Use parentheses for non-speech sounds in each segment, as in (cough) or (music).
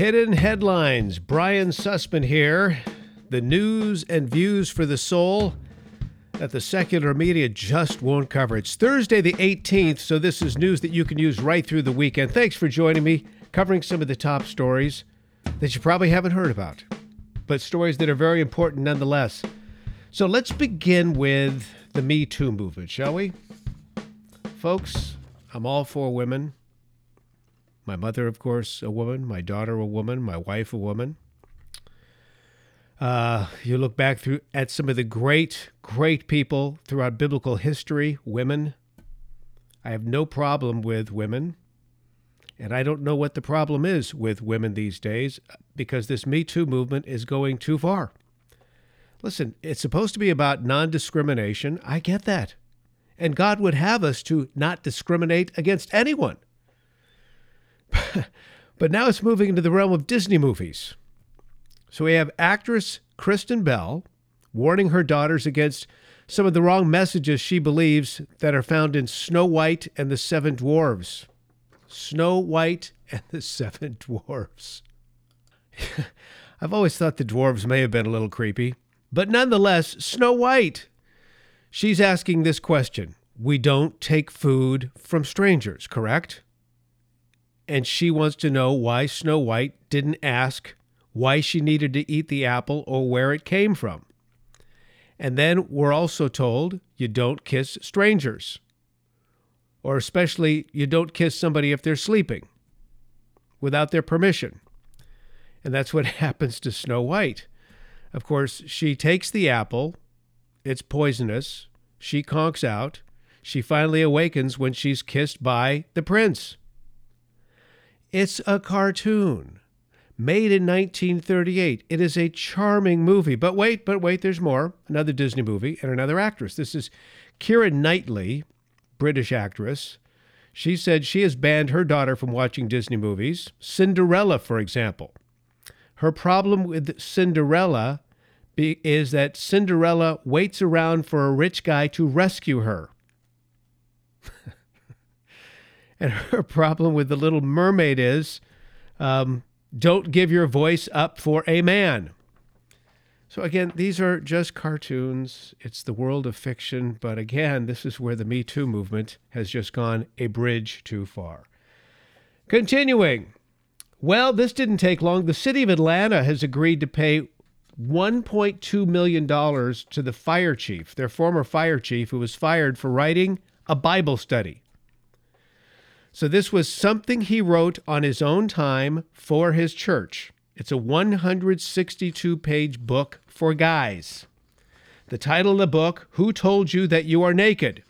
Hidden headlines. Brian Sussman here. The news and views for the soul that the secular media just won't cover. It's Thursday, the 18th, so this is news that you can use right through the weekend. Thanks for joining me, covering some of the top stories that you probably haven't heard about, but stories that are very important nonetheless. So let's begin with the Me Too movement, shall we? Folks, I'm all for women. My mother, of course, a woman. My daughter, a woman. My wife, a woman. Uh, you look back through at some of the great, great people throughout biblical history, women. I have no problem with women. And I don't know what the problem is with women these days because this Me Too movement is going too far. Listen, it's supposed to be about non discrimination. I get that. And God would have us to not discriminate against anyone. (laughs) but now it's moving into the realm of Disney movies. So we have actress Kristen Bell warning her daughters against some of the wrong messages she believes that are found in Snow White and the Seven Dwarves. Snow White and the Seven (laughs) Dwarves. (laughs) I've always thought the dwarves may have been a little creepy, but nonetheless, Snow White. She's asking this question We don't take food from strangers, correct? And she wants to know why Snow White didn't ask why she needed to eat the apple or where it came from. And then we're also told you don't kiss strangers, or especially you don't kiss somebody if they're sleeping without their permission. And that's what (laughs) happens to Snow White. Of course, she takes the apple, it's poisonous, she conks out, she finally awakens when she's kissed by the prince. It's a cartoon made in 1938. It is a charming movie. But wait, but wait, there's more. Another Disney movie and another actress. This is Keira Knightley, British actress. She said she has banned her daughter from watching Disney movies. Cinderella, for example. Her problem with Cinderella be, is that Cinderella waits around for a rich guy to rescue her. (laughs) and (laughs) her problem with The Little Mermaid is um, don't give your voice up for a man. So, again, these are just cartoons. It's the world of fiction. But again, this is where the Me Too movement has just gone a bridge too far. Continuing. Well, this didn't take long. The city of Atlanta has agreed to pay $1.2 million to the fire chief, their former fire chief, who was fired for writing a Bible study. So this was something he wrote on his own time for his church. It's a 162 page book for guys. The title of the book, Who Told You That You Are Naked?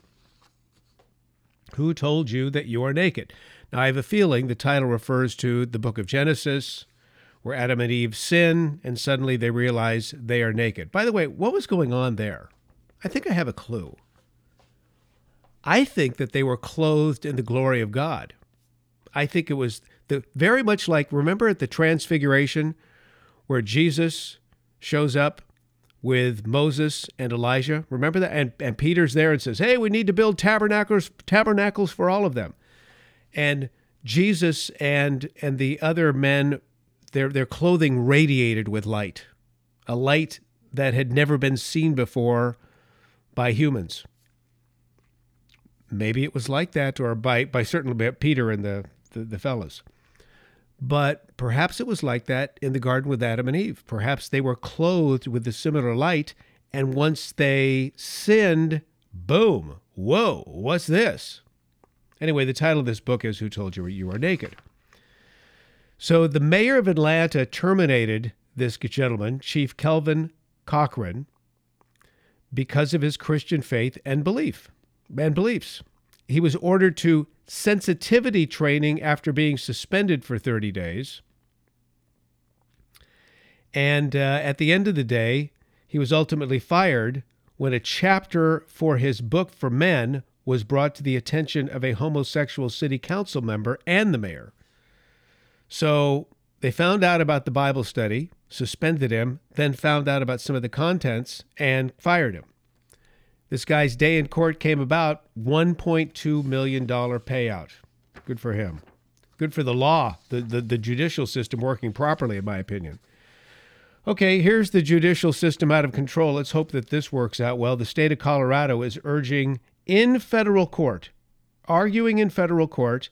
Who Told You That You Are Naked? Now, I have a feeling the title refers to the book of Genesis, where Adam and Eve sin and suddenly they realize they are naked. By the way, what was going on there? I think I have a clue. I think that they were clothed in the glory of God. I think it was the very much like remember at the transfiguration where Jesus shows up with Moses and Elijah. Remember that? And, and Peter's there and says, Hey, we need to build tabernacles, tabernacles for all of them. And Jesus and and the other men, their their clothing radiated with light, a light that had never been seen before by humans maybe it was like that, or by by certainly Peter and the, the, the fellows. But perhaps it was like that in the garden with Adam and Eve. Perhaps they were clothed with the similar light, and once they sinned, boom, whoa, what's this? Anyway, the title of this book is Who Told You You Are Naked? So the mayor of Atlanta terminated this gentleman, Chief Kelvin Cochran, because of his Christian faith and belief and beliefs. He was ordered to sensitivity training after being suspended for 30 days. And uh, at the end of the day, he was ultimately fired when a chapter for his book for men was brought to the attention of a homosexual city council member and the mayor. So they found out about the Bible study, suspended him, then found out about some of the contents and fired him. This guy's day in court came about $1.2 million payout. Good for him. Good for the law, the, the, the judicial system working properly, in my opinion. Okay, here's the judicial system out of control. Let's hope that this works out well. The state of Colorado is urging in federal court, arguing in federal court,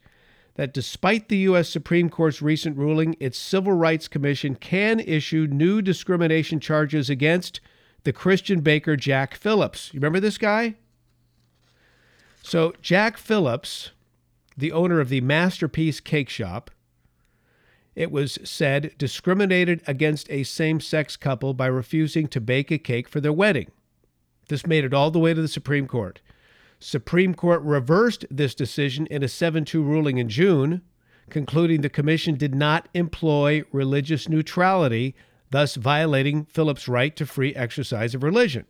that despite the U.S. Supreme Court's recent ruling, its Civil Rights Commission can issue new discrimination charges against the Christian baker Jack Phillips. You remember this guy? So, Jack Phillips, the owner of the Masterpiece Cake Shop, it was said discriminated against a same sex couple by refusing to bake a cake for their wedding. This made it all the way to the Supreme Court. Supreme Court reversed this decision in a 7 2 ruling in June, concluding the commission did not employ religious neutrality, thus violating Phillips' right to free exercise of religion.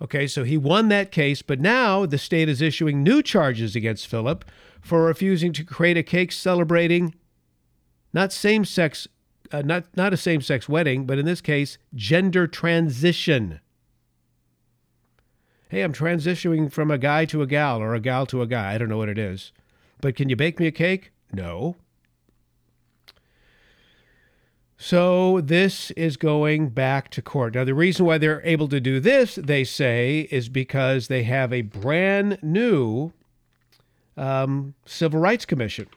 Okay, so he won that case, but now the state is issuing new charges against Philip for refusing to create a cake celebrating not same sex, uh, not, not a same sex wedding, but in this case, gender transition. Hey, I'm transitioning from a guy to a gal or a gal to a guy. I don't know what it is. But can you bake me a cake? No. So this is going back to court. Now, the reason why they're able to do this, they say, is because they have a brand new um, Civil Rights Commission.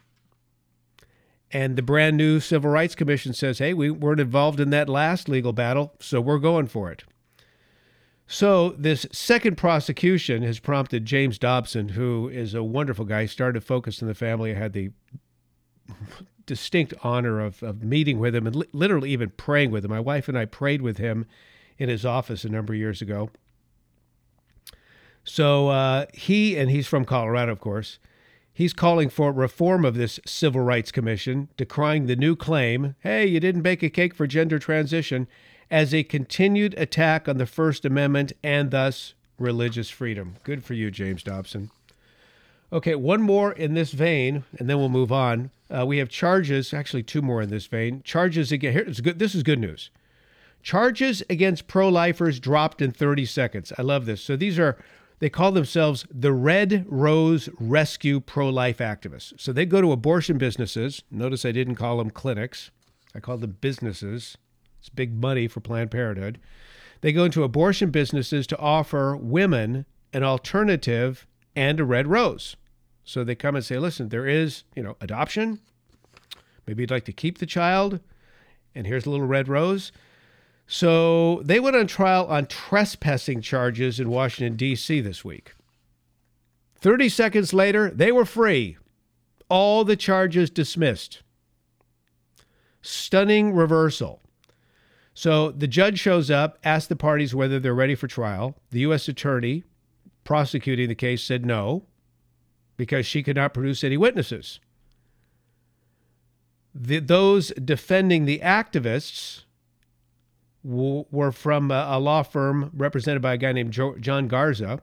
And the brand new Civil Rights Commission says, hey, we weren't involved in that last legal battle, so we're going for it. So, this second prosecution has prompted James Dobson, who is a wonderful guy, started Focus on the Family. I had the distinct honor of, of meeting with him and li- literally even praying with him. My wife and I prayed with him in his office a number of years ago. So uh, he, and he's from Colorado, of course, he's calling for reform of this Civil Rights Commission, decrying the new claim hey, you didn't bake a cake for gender transition as a continued attack on the First Amendment and thus religious freedom. Good for you, James Dobson. Okay, one more in this vein, and then we'll move on. Uh, we have charges, actually two more in this vein. Charges again. Here, it's good. This is good news. Charges against pro-lifers dropped in 30 seconds. I love this. So these are, they call themselves the Red Rose Rescue pro-life activists. So they go to abortion businesses. Notice I didn't call them clinics. I called them businesses. It's big money for Planned Parenthood. They go into abortion businesses to offer women an alternative and a red rose. So they come and say, listen, there is, you know, adoption. Maybe you'd like to keep the child, and here's a little red rose. So they went on trial on trespassing charges in Washington, D.C. this week. 30 seconds later, they were free. All the charges dismissed. Stunning reversal. So the judge shows up, asks the parties whether they're ready for trial. The U.S. attorney prosecuting the case said no because she could not produce any witnesses. The, those defending the activists w- were from a, a, law firm represented by a guy named jo- John Garza.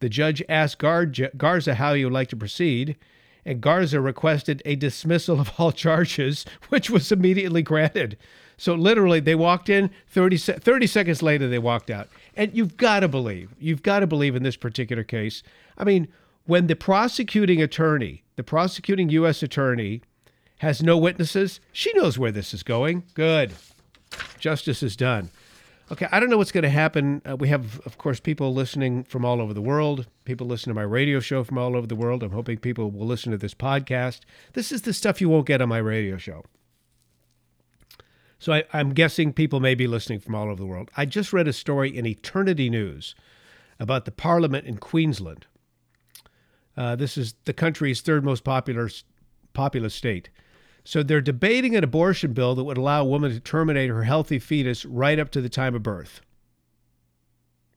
The judge asked Gar- Garza how he would like to proceed, and Garza requested a dismissal of all (laughs) charges, which was immediately granted. So literally, they walked in, 30, 30 seconds later, they walked out. And you've got to believe, you've got to believe in this particular case. I mean, when the prosecuting attorney, the prosecuting U.S. attorney, has no witnesses, she knows where this is going. Good. Justice is done. Okay, I don't know what's going to happen. Uh, we have, of course, people listening from all over the world, people listen to my radio show from all over the world. I'm hoping people will listen to this podcast. This is the stuff you won't get on my radio show. So I, am guessing people may be listening from all over the world. I just read a story in Eternity News about the parliament in Queensland. Uh, this is the country's third most popular populous state. So they're debating an abortion bill that would allow a woman to terminate her healthy fetus right up to the time of birth.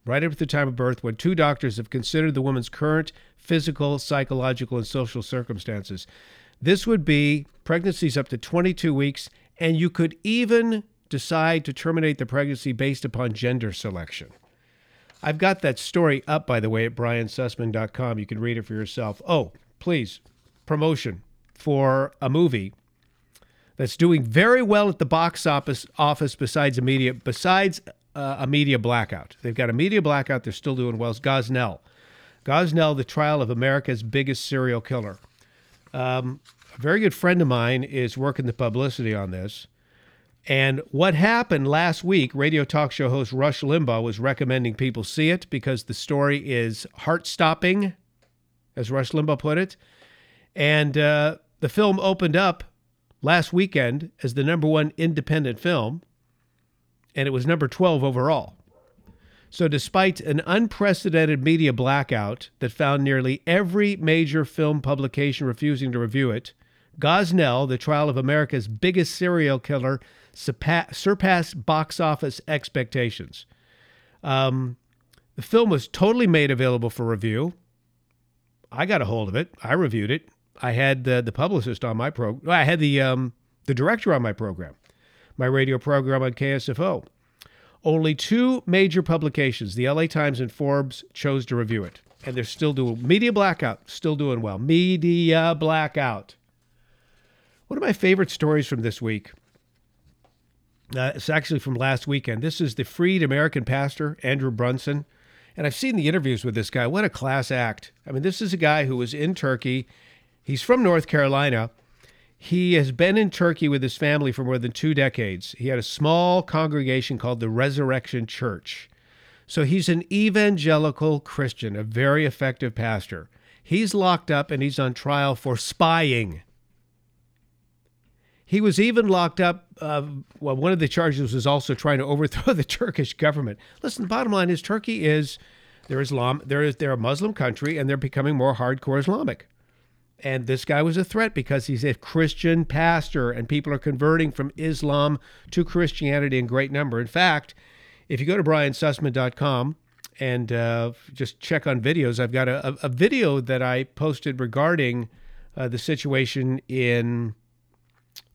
Right up to the time of birth, when two doctors have considered the woman's current physical, psychological, and social circumstances. This would be pregnancies up to 22 weeks and you could even decide to terminate the pregnancy based upon gender selection. I've got that story up, by the way, at briansussman.com. You can read it for yourself. Oh, please, promotion for a movie that's doing very well at the box office office besides a media besides uh, a media blackout. They've got a media blackout. They're still doing well. It's Gosnell. Gosnell, the trial of America's biggest serial killer. Um, a very good friend of mine is working the publicity on this. And what happened last week, radio talk show host Rush Limbaugh was recommending people see it because the story is heart stopping, as Rush Limbaugh put it. And uh, the film opened up last weekend as the number one independent film, and it was number 12 overall. So, despite an unprecedented media blackout that found nearly every major film publication refusing to review it, Gosnell, the trial of America's biggest serial killer, surpassed box office expectations. Um, the film was totally made available for review. I got a hold of it. I reviewed it. I had the, the publicist on my program. I had the um, the director on my program, my radio program on KSFO. Only two major publications, the LA Times and Forbes, chose to review it. And they're still doing media blackout, still doing well. Media blackout. One of my favorite stories from this week. Uh, it's actually from last weekend. This is the freed American pastor, Andrew Brunson. And I've seen the interviews with this guy. What a class act. I mean, this is a guy who was in Turkey. He's from North Carolina. He has been in Turkey with his family for more than two decades. He had a small congregation called the Resurrection Church. So he's an evangelical Christian, a very effective pastor. He's locked up and he's on trial for spying. He was even locked up. Uh, well, one of the charges was also trying to overthrow (laughs) the Turkish government. Listen, the bottom line is Turkey is they're Islam. They're they're a Muslim country, and they're becoming more hardcore Islamic. And this guy was a threat because he's a Christian pastor, and people are converting from Islam to Christianity in great number. In fact, if you go to briansussman.com and uh, just check on videos, I've got a, a video that I posted regarding uh, the situation in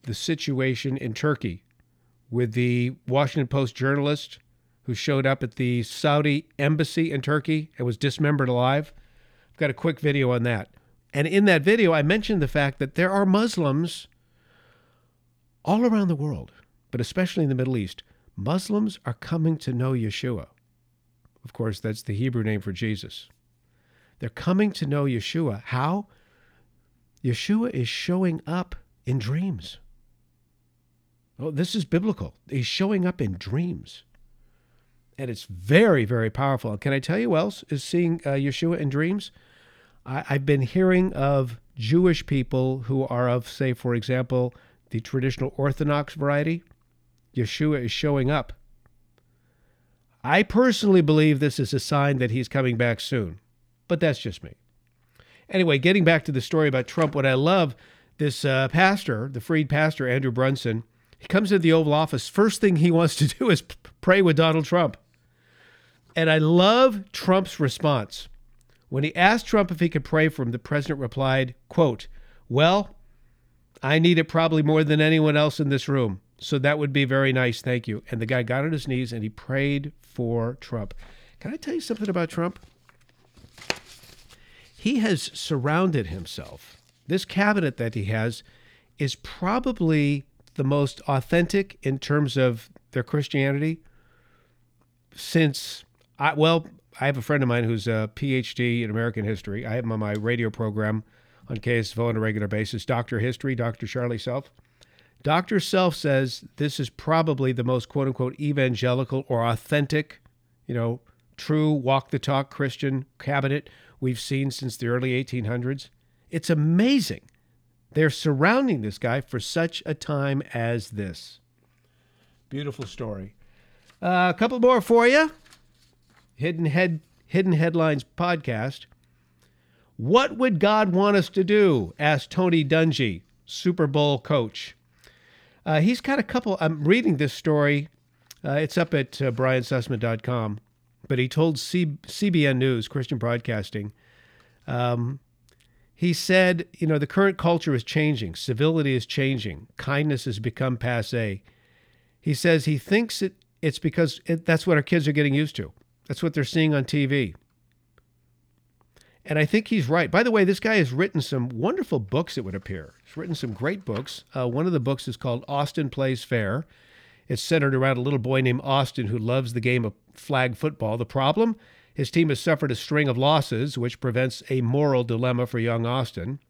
the situation in Turkey with the Washington Post journalist who showed up at the Saudi embassy in Turkey and was dismembered alive. I've got a quick video on that. And in that video, I mentioned the fact that there are Muslims all around the world, but especially in the Middle East. Muslims are coming to know Yeshua. Of course, that's the Hebrew name for Jesus. They're coming to know Yeshua. How? Yeshua is showing up in dreams. Oh, this is biblical. He's showing up in dreams. And it's very, very powerful. Can I tell you else is seeing uh, Yeshua in dreams? I, I've been hearing of Jewish people who are of, say, for example, the traditional Orthodox variety. Yeshua is showing up. I personally believe this is a sign that he's coming back soon, but that's just me. Anyway, getting back to the story about Trump, what I love this uh, pastor, the freed pastor, Andrew Brunson, he comes into the Oval Office. First thing he wants to (laughs) do is pray with Donald Trump. And I love Trump's response. When he asked Trump if he could pray for him, the president replied, quote, Well, I need it probably more than anyone else in this room. So that would be very nice. Thank you. And the guy got on his knees and he prayed for Trump. Can I tell you something about Trump? He has surrounded himself. This cabinet that he has is probably the most authentic in terms of their Christianity since I well I have a friend of mine who's a PhD in American history. I have him on my radio program on KSFO on a regular basis, Dr. History, Dr. Charlie Self. Dr. Self says this is probably the most quote unquote evangelical or authentic, you know, true walk the talk Christian cabinet we've seen since the early 1800s. It's amazing. They're surrounding this guy for such a time as this. Beautiful story. Uh, a couple more for you. Hidden Head Hidden Headlines podcast. What would God want us to do? asked Tony Dungy, Super Bowl coach. Uh, he's got a couple. I'm reading this story. Uh, it's up at uh, briansussman.com. But he told C- CBN News, Christian Broadcasting, um, he said, you know, the current culture is changing, civility is changing, kindness has become passe. He says he thinks it, it's because it, that's what our kids are getting used to. That's what they're seeing on TV. And I think he's right. By the way, this guy has written some wonderful books, it would appear. He's written some great books. Uh, one of the books is called Austin Plays Fair. It's centered around a little boy named Austin who loves the game of flag football. The problem? His team has suffered a string of losses, which prevents a moral dilemma for young Austin.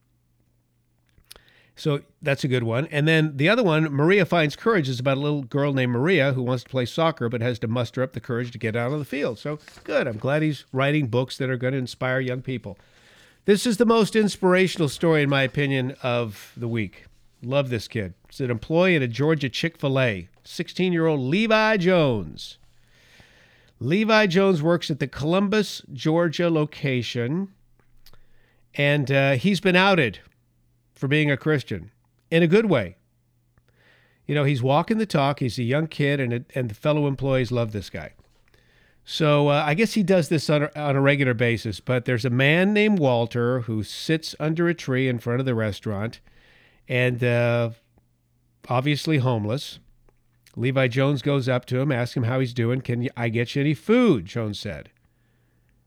So that's a good one. And then the other one, Maria Finds Courage, is about a little girl named Maria who wants to play soccer but has to muster up the courage to get out on the field. So good. I'm glad he's writing books that are going to inspire young people. This is the most inspirational story, in my opinion, of the week. Love this kid. It's an employee at a Georgia Chick fil A, 16 year old Levi Jones. Levi Jones works at the Columbus, Georgia location, and uh, he's been outed for being a Christian in a good way. You know, he's walking the talk. He's a young kid, and, and the fellow employees love this guy. So uh, I guess he does this on a, on a regular basis. But there's a man named Walter who sits under a tree in front of the restaurant and uh, obviously homeless. Levi Jones goes up to him, asks him how he's doing. Can I get you any food? Jones said.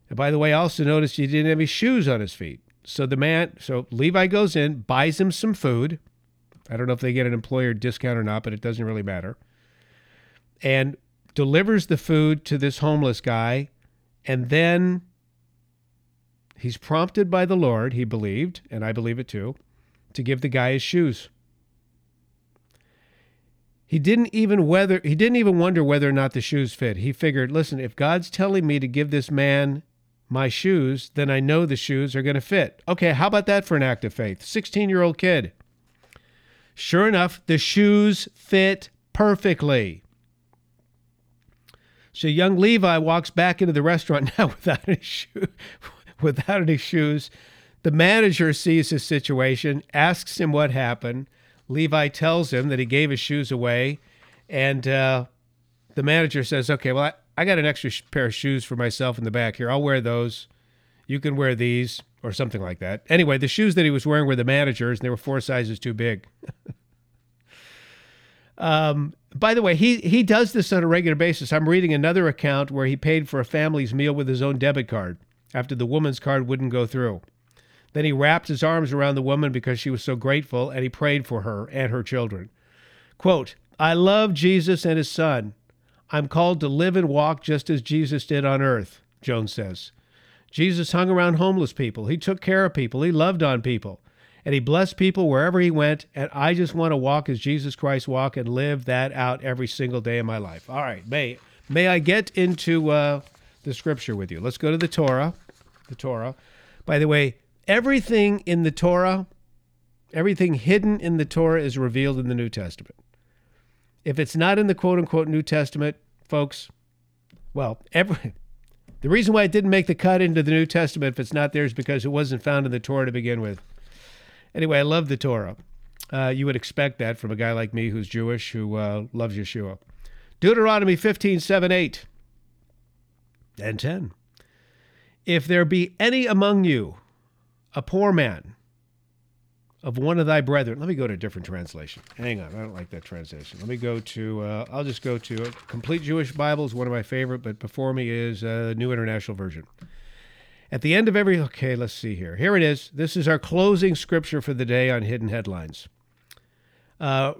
And by the way, I also noticed he didn't have any shoes on his feet. So the man, so Levi goes in, buys him some food. I don't know if they get an employer discount or not, but it doesn't really matter. And delivers the food to this homeless guy. And then he's prompted by the Lord, he believed, and I believe it too, to give the guy his shoes. He didn't even whether he didn't even wonder whether or not the shoes fit. He figured, listen, if God's telling me to give this man my shoes, then I know the shoes are going to fit. Okay, how about that for an act of faith? 16 year old kid. Sure enough, the shoes fit perfectly. So young Levi walks back into the restaurant (laughs) now without any without any shoes. The manager sees his situation, asks him what happened. Levi tells him that he gave his shoes away, and uh, the manager says, "Okay, well, I, I got an extra pair of shoes for myself in the back here. I'll wear those. You can wear these or something like that. Anyway, the shoes that he was wearing were the manager's and they were four sizes too big. (laughs) um, by the way, he, he does this on a regular basis. I'm reading another account where he paid for a family's meal with his own debit card after the woman's card wouldn't go through. Then he wrapped his arms around the woman because she was so grateful and he prayed for her and her children. Quote, I love Jesus and his son. I'm called to live and walk just as Jesus did on earth, Jones says. Jesus hung around homeless people. He took care of people. He loved on people. And he blessed people wherever he went. And I just want to walk as Jesus Christ walked and live that out every single day of my life. All right. May, may I get into uh, the scripture with you? Let's go to the Torah. The Torah. By the way, everything in the Torah, everything hidden in the Torah is revealed in the New Testament. If it's not in the quote unquote New Testament, folks, well, every, (laughs) the reason why it didn't make the cut into the New Testament if it's not there is because it wasn't found in the Torah to begin with. Anyway, I love the Torah. Uh, you would expect that from a guy like me who's Jewish, who uh, loves Yeshua. Deuteronomy 15, 7, 8, and 10. If there be any among you, a poor man, of one of thy brethren. Let me go to a different translation. Hang on, I don't like that translation. Let me go to, uh, I'll just go to a Complete Jewish Bible is one of my favorite, but before me is a New International Version. At the end of every, okay, let's see here. Here it is. This is our closing scripture for the day on Hidden Headlines. Uh,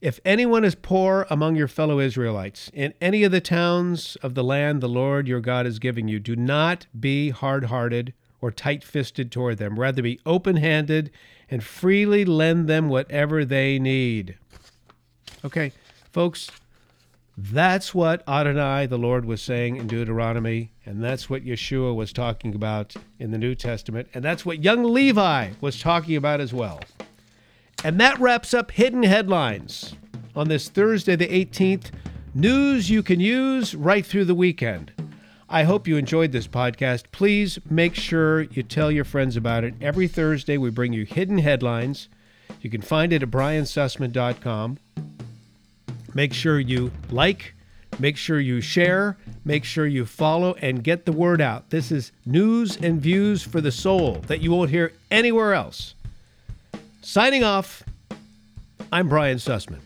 if anyone is poor among your fellow Israelites in any of the towns of the land the Lord your God is giving you, do not be hard hearted or tight fisted toward them. Rather, be open handed and freely lend them whatever they need. Okay, folks, that's what Adonai, the Lord, was saying in Deuteronomy, and that's what Yeshua was talking about in the New Testament, and that's what young Levi was talking about as well. And that wraps up Hidden Headlines on this Thursday, the 18th. News you can use right through the weekend. I hope you enjoyed this podcast. Please make sure you tell your friends about it. Every Thursday, we bring you hidden headlines. You can find it at briansussman.com. Make sure you like, make sure you share, make sure you follow, and get the word out. This is news and views for the soul that you won't hear anywhere else. Signing off, I'm Brian Sussman.